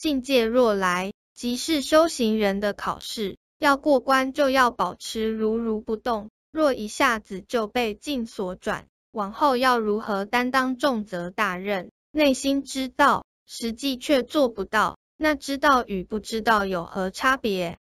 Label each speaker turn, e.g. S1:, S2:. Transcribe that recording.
S1: 境界若来即是修行人的考试要过关就要保持如如不动若一下子就被境所转往后要如何担当重责大任？内心知道实际却做不到那知道与不知道有何差别？